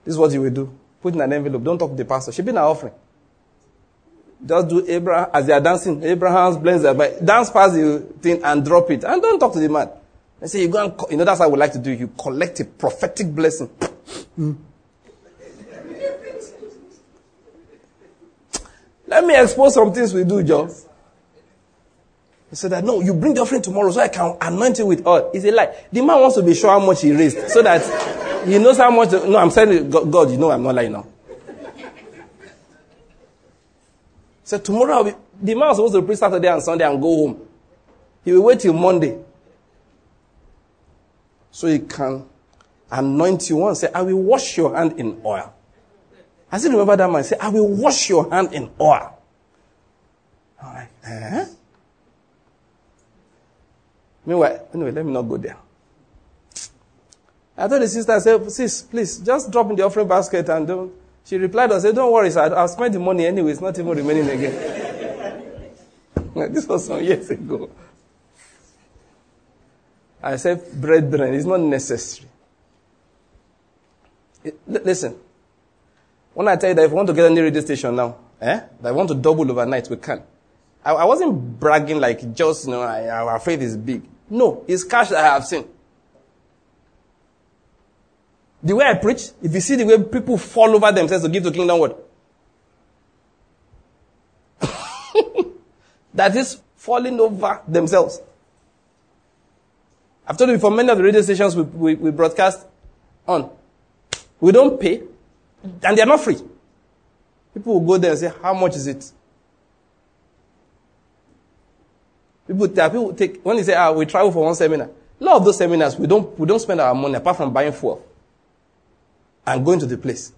is what you will do. Put in an envelope. Don't talk to the pastor. She be an offering. Just do Abraham, as they are dancing, Abraham's blends but Dance past the thing and drop it. And don't talk to the man. And say, you go and, you know, that's what I would like to do. You collect a prophetic blessing. Let me expose some things we do, Joe. He said that, no, you bring the offering tomorrow so I can anoint you with oil. It's a lie. The man wants to be sure how much he raised so that he knows how much. no, I'm saying, God, you know I'm not lying now. So tomorrow, be, the man was supposed to preach Saturday and Sunday and go home. He will wait till Monday so he can anoint you once. Say, I will wash your hand in oil. I still remember that man say, I will wash your hand in oil. I'm like, eh? Meanwhile, anyway, let me not go there. I told the sister, I said, sis, please, just drop in the offering basket and don't. She replied and said, don't worry, sir, I'll spend the money anyway. It's not even remaining again. this was some years ago. I said, brethren, it's not necessary. It, listen, when I tell you that if you want to get any radio station now, eh, that I want to double overnight, we can. I, I wasn't bragging like just, you know, I, our faith is big. No, it's cash that I have seen. The way I preach, if you see the way people fall over themselves to give the kingdom word, that is falling over themselves. I've told you before, many of the radio stations we, we, we broadcast on, we don't pay, and they're not free. People will go there and say, how much is it? People, there people take, when they say, ah, we travel for one seminar, a lot of those seminars, we don't, we don't spend our money apart from buying fuel and going to the place.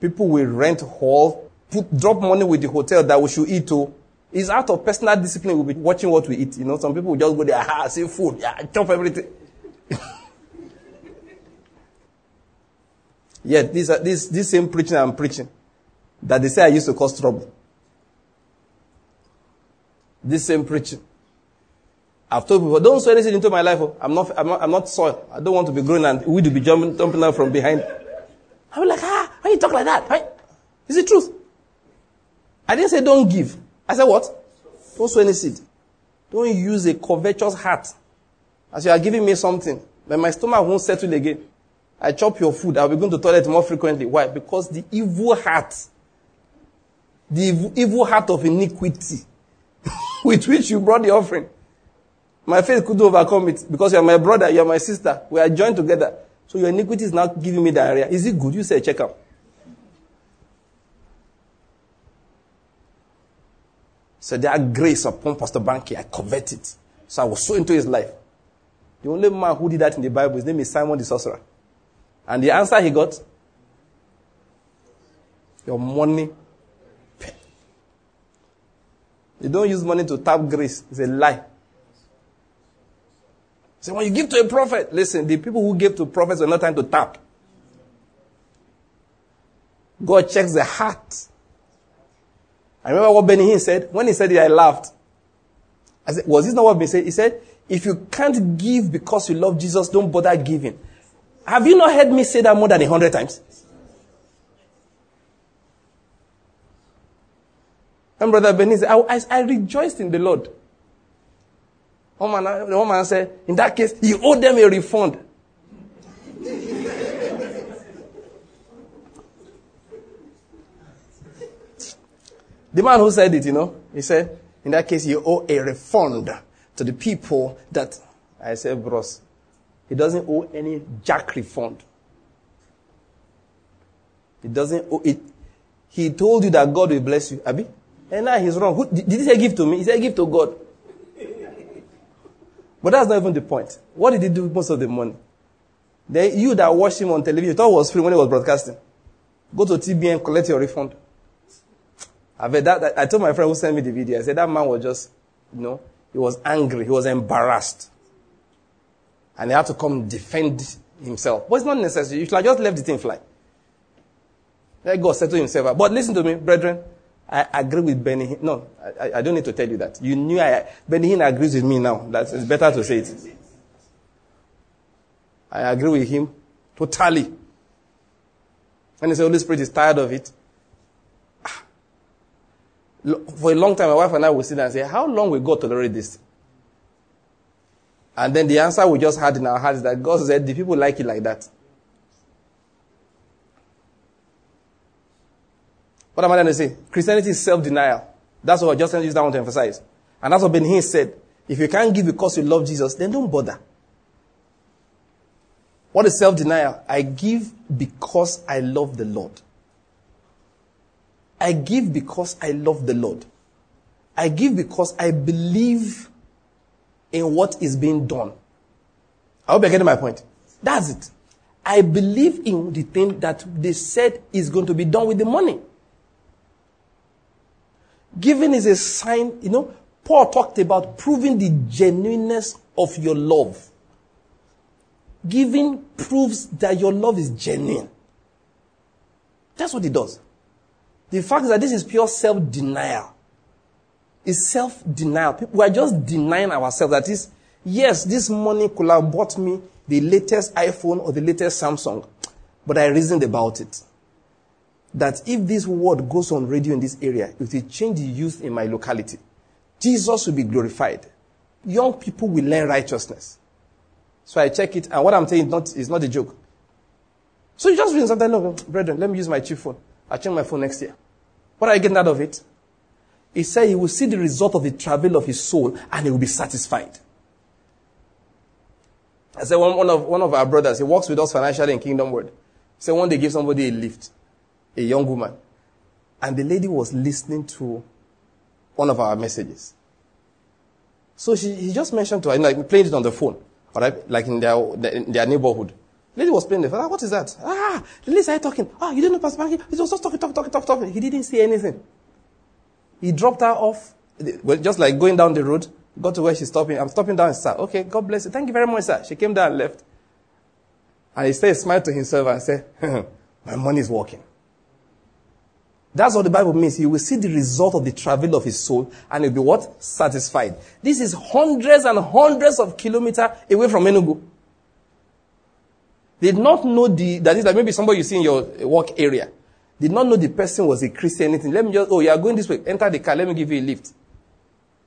People will rent hall, put, drop money with the hotel that we should eat to. It's out of personal discipline. We'll be watching what we eat. You know, some people will just go there, ah, see food, yeah, chop everything. Yet, this, this, this same preaching I'm preaching, that they say I used to cause trouble. This same preaching. I've told people, don't sow anything into my life. Oh. I'm not, I'm not, I'm not soil. I don't want to be growing and weed to be jumping, jumping out from behind. I'm like, ah, why you talk like that? Why? Is it truth? I didn't say don't give. I said what? Don't sow any seed. Don't use a covetous heart. As you are giving me something, then my stomach won't settle again. I chop your food. I'll be going to toilet more frequently. Why? Because the evil heart, the evil heart of iniquity with which you brought the offering, my faith couldn't overcome it because you are my brother, you are my sister. We are joined together. So your iniquity is now giving me diarrhea. Is it good? You say, check out. So that grace upon Pastor Banky, I covet it. So I was so into his life. The only man who did that in the Bible, his name is Simon the sorcerer. And the answer he got, your money. You don't use money to tap grace. It's a lie. So when you give to a prophet, listen, the people who give to prophets are not time to tap. God checks the heart. I remember what Benny Hinn said. When he said it, I laughed. I said, was this not what he said? He said, if you can't give because you love Jesus, don't bother giving. Have you not heard me say that more than a hundred times? And brother Benny said, I, I, I rejoiced in the Lord. The man said, in that case, he owe them a refund. the man who said it, you know, he said, in that case, you owe a refund to the people that, I said, bros, he doesn't owe any jack refund. He doesn't owe it. He told you that God will bless you. Abi? Eh, and now he's wrong. Who, did he say give to me? He said give to God. But that's not even the point. What did he do with most of the money? Then you that watched him on television, thought it was free when he was broadcasting. Go to TBN, collect your refund. I bet that, I told my friend who sent me the video, I said that man was just, you know, he was angry, he was embarrassed. And he had to come defend himself. But it's not necessary. You should have just left the thing fly. Let God settle himself. But listen to me, brethren. I agree with Benny. No, I, I, don't need to tell you that. You knew I, Benny Hinn agrees with me now. That's, it's better to say it. I agree with him totally. And he said, Holy Spirit is tired of it. Ah. For a long time, my wife and I would sit there and say, How long will God tolerate this? And then the answer we just had in our hearts is that God said, The people like it like that. What am I trying to say? Christianity is self-denial. That's what I just use that one to emphasize. And that's what Benny Hinn said. If you can't give because you love Jesus, then don't bother. What is self-denial? I give because I love the Lord. I give because I love the Lord. I give because I believe in what is being done. I hope you're getting my point. That's it. I believe in the thing that they said is going to be done with the money. Giving is a sign, you know, Paul talked about proving the genuineness of your love. Giving proves that your love is genuine. That's what it does. The fact is that this is pure self denial. It's self denial. We are just denying ourselves that is, yes, this money could have bought me the latest iPhone or the latest Samsung, but I reasoned about it. That if this word goes on radio in this area, it will change the youth in my locality. Jesus will be glorified. Young people will learn righteousness. So I check it, and what I'm saying is not, is not a joke. So you just reason something, no, brethren, let me use my cheap phone. I'll change my phone next year. What are you getting out of it? He said he will see the result of the travel of his soul and he will be satisfied. I said one, one, of, one of our brothers, he works with us financially in Kingdom Word. He said one day gave somebody a lift, a young woman. And the lady was listening to one of our messages. So she, he just mentioned to her, like playing it on the phone, all right, like in their, in their neighborhood. The lady was playing the phone. Ah, what is that? Ah, the lady started talking. Ah, you didn't know Pastor He was just talking, talking, talking, talking, talking. He didn't say anything. He dropped her off, just like going down the road, got to where she's stopping. I'm stopping down, sir. Okay, God bless you. Thank you very much, sir. She came down and left. And he said, smiled to himself and said, my money is working. That's what the Bible means. He will see the result of the travel of his soul and he'll be what? Satisfied. This is hundreds and hundreds of kilometers away from Enugu. Did not know the, that is like maybe somebody you see in your work area. Did not know the person was a Christian anything. Let me just, oh, you are going this way. Enter the car. Let me give you a lift.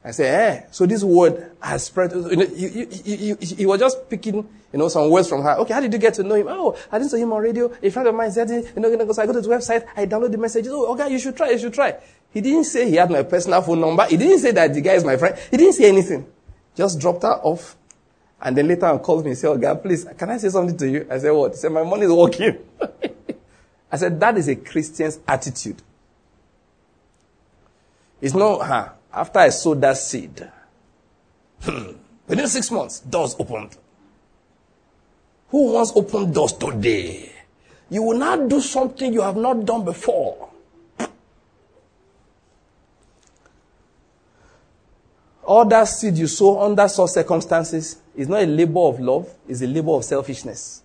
I say, eh. So this word has spread. You know, you, you, he was just picking, you know, some words from her. Okay, how did you get to know him? Oh, I didn't see him on radio. A friend of mine said, you know, so I go to the website, I download the messages. Oh, okay, you should try, you should try. He didn't say he had my personal phone number. He didn't say that the guy is my friend. He didn't say anything. Just dropped her off. And then later on called me and said, oh, God, please, can I say something to you? I said, what? He said, my money is working. I said, that is a Christian's attitude. It's not, huh, after I sowed that seed, within six months, doors opened. Who wants open doors today? You will not do something you have not done before. All that seed you sow under such circumstances is not a labor of love, it's a labor of selfishness.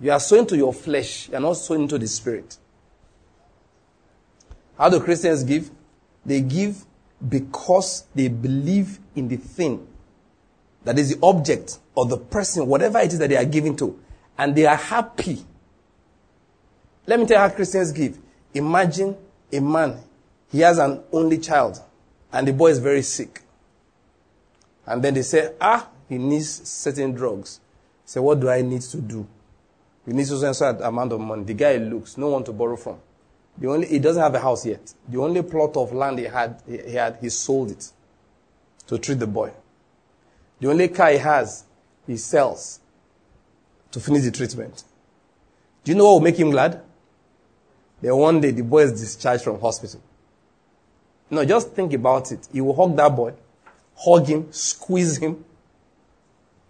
You are sowing to your flesh, you are not sowing to the spirit. How do Christians give? They give because they believe in the thing that is the object or the person, whatever it is that they are giving to, and they are happy. Let me tell you how Christians give. Imagine a man, he has an only child, and the boy is very sick. And then they say, ah, he needs certain drugs. Say, what do I need to do? He needs to send a certain amount of money. The guy looks, no one to borrow from. The only, he doesn't have a house yet. The only plot of land he had, he had, he sold it to treat the boy. The only car he has, he sells to finish the treatment. Do you know what will make him glad? Then one day the boy is discharged from hospital. No, just think about it. He will hug that boy, hug him, squeeze him.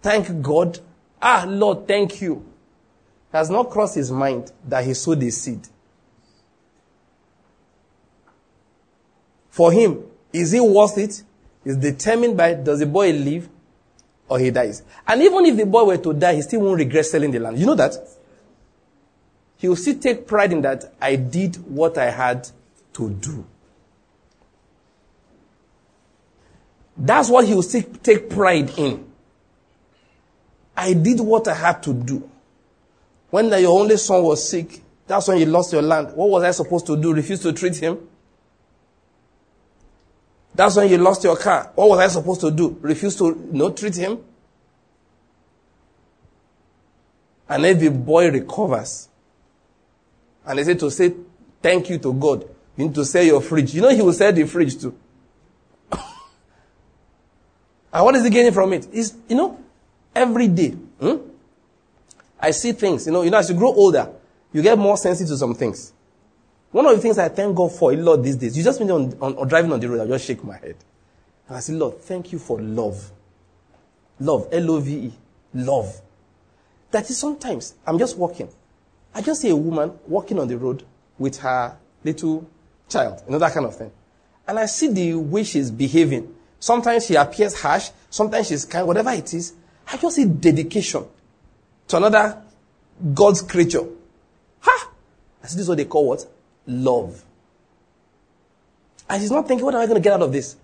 Thank God. Ah, Lord, thank you. It has not crossed his mind that he sowed a seed. For him, is it worth it? Is determined by does the boy live or he dies. And even if the boy were to die, he still won't regret selling the land. You know that? He will still take pride in that I did what I had to do. That's what he will still take pride in. I did what I had to do. When your only son was sick, that's when you lost your land. What was I supposed to do? Refuse to treat him? That's when you lost your car. What was I supposed to do? Refuse to not treat him? And the boy recovers, and they say to say thank you to God, you need to sell your fridge. You know he will sell the fridge too. and what is he getting from it? Is you know, every day. Hmm? I see things, you know, you know, as you grow older, you get more sensitive to some things. One of the things I thank God for a lot these days, you just mean on, on, on driving on the road, I just shake my head. And I say, Lord, thank you for love. Love, L-O-V-E, love. That is sometimes, I'm just walking. I just see a woman walking on the road with her little child, you know, that kind of thing. And I see the way she's behaving. Sometimes she appears harsh. Sometimes she's kind. Whatever it is, I just see dedication to another God's creature. Ha! I see this is what they call what? Love. And she's not thinking, what am I going to get out of this?